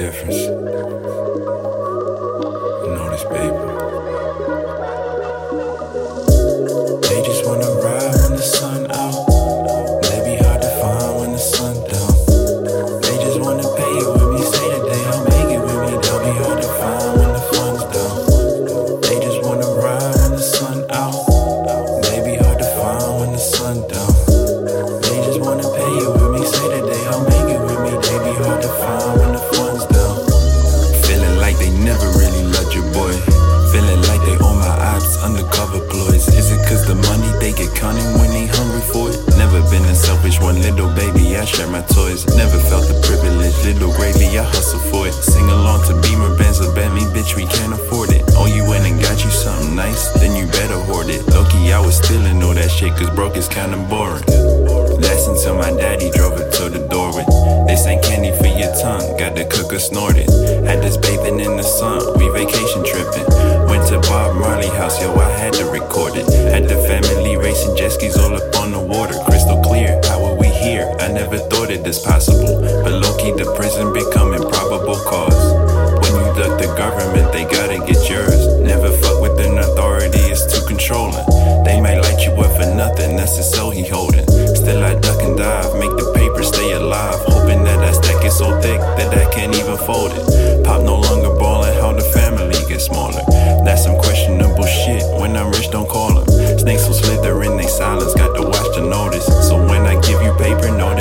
difference. Never felt the privilege, little gravy, I hustle for it. Sing along to Beamer Benz, bet me, bitch, we can't afford it. Oh, you went and got you something nice, then you better hoard it. Loki, I was stealing all that shit, cause broke is kinda boring. That's until my daddy drove it to the door with. This ain't candy for your tongue, got the cooker snorted. It is possible. But low key, the prison become improbable cause. When you duck the government, they gotta get yours. Never fuck with an authority, it's too controlling. They might light you up for nothing, that's the soul he holding. Still, I duck and dive, make the paper stay alive. Hoping that that stack is so thick that I can't even fold it. Pop no longer ballin', how the family get smaller. That's some questionable shit. When I'm rich, don't call them. Snakes will slither in they silence, got to watch the notice. So when I give you paper, know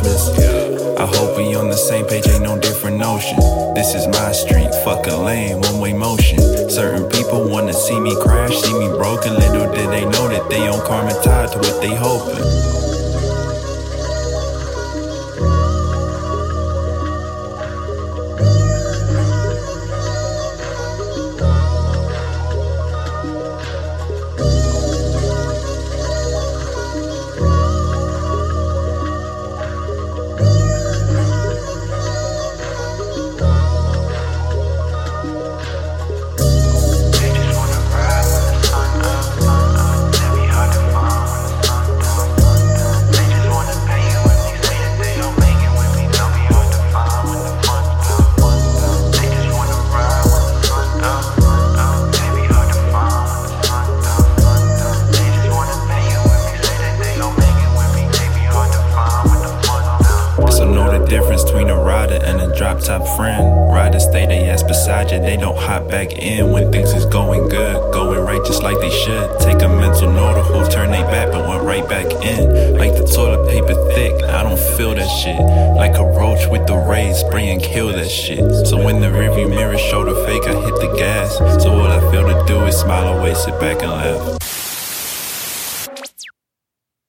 accomplishments. I hope we on the same page, ain't no different notion. This is my street, fuck a lane, one way motion. Certain people wanna see me crash, see me broken. Little did they know that they on karma tied to what they hoping. Between a rider and a drop top friend. Riders stay they ass beside you, they don't hop back in when things is going good, going right just like they should. Take a mental note of who turned they back but went right back in. Like the toilet paper thick, I don't feel that shit. Like a roach with the rays, spray and kill that shit. So when the rearview mirror show the fake, I hit the gas. So all I feel to do is smile away, sit back and laugh.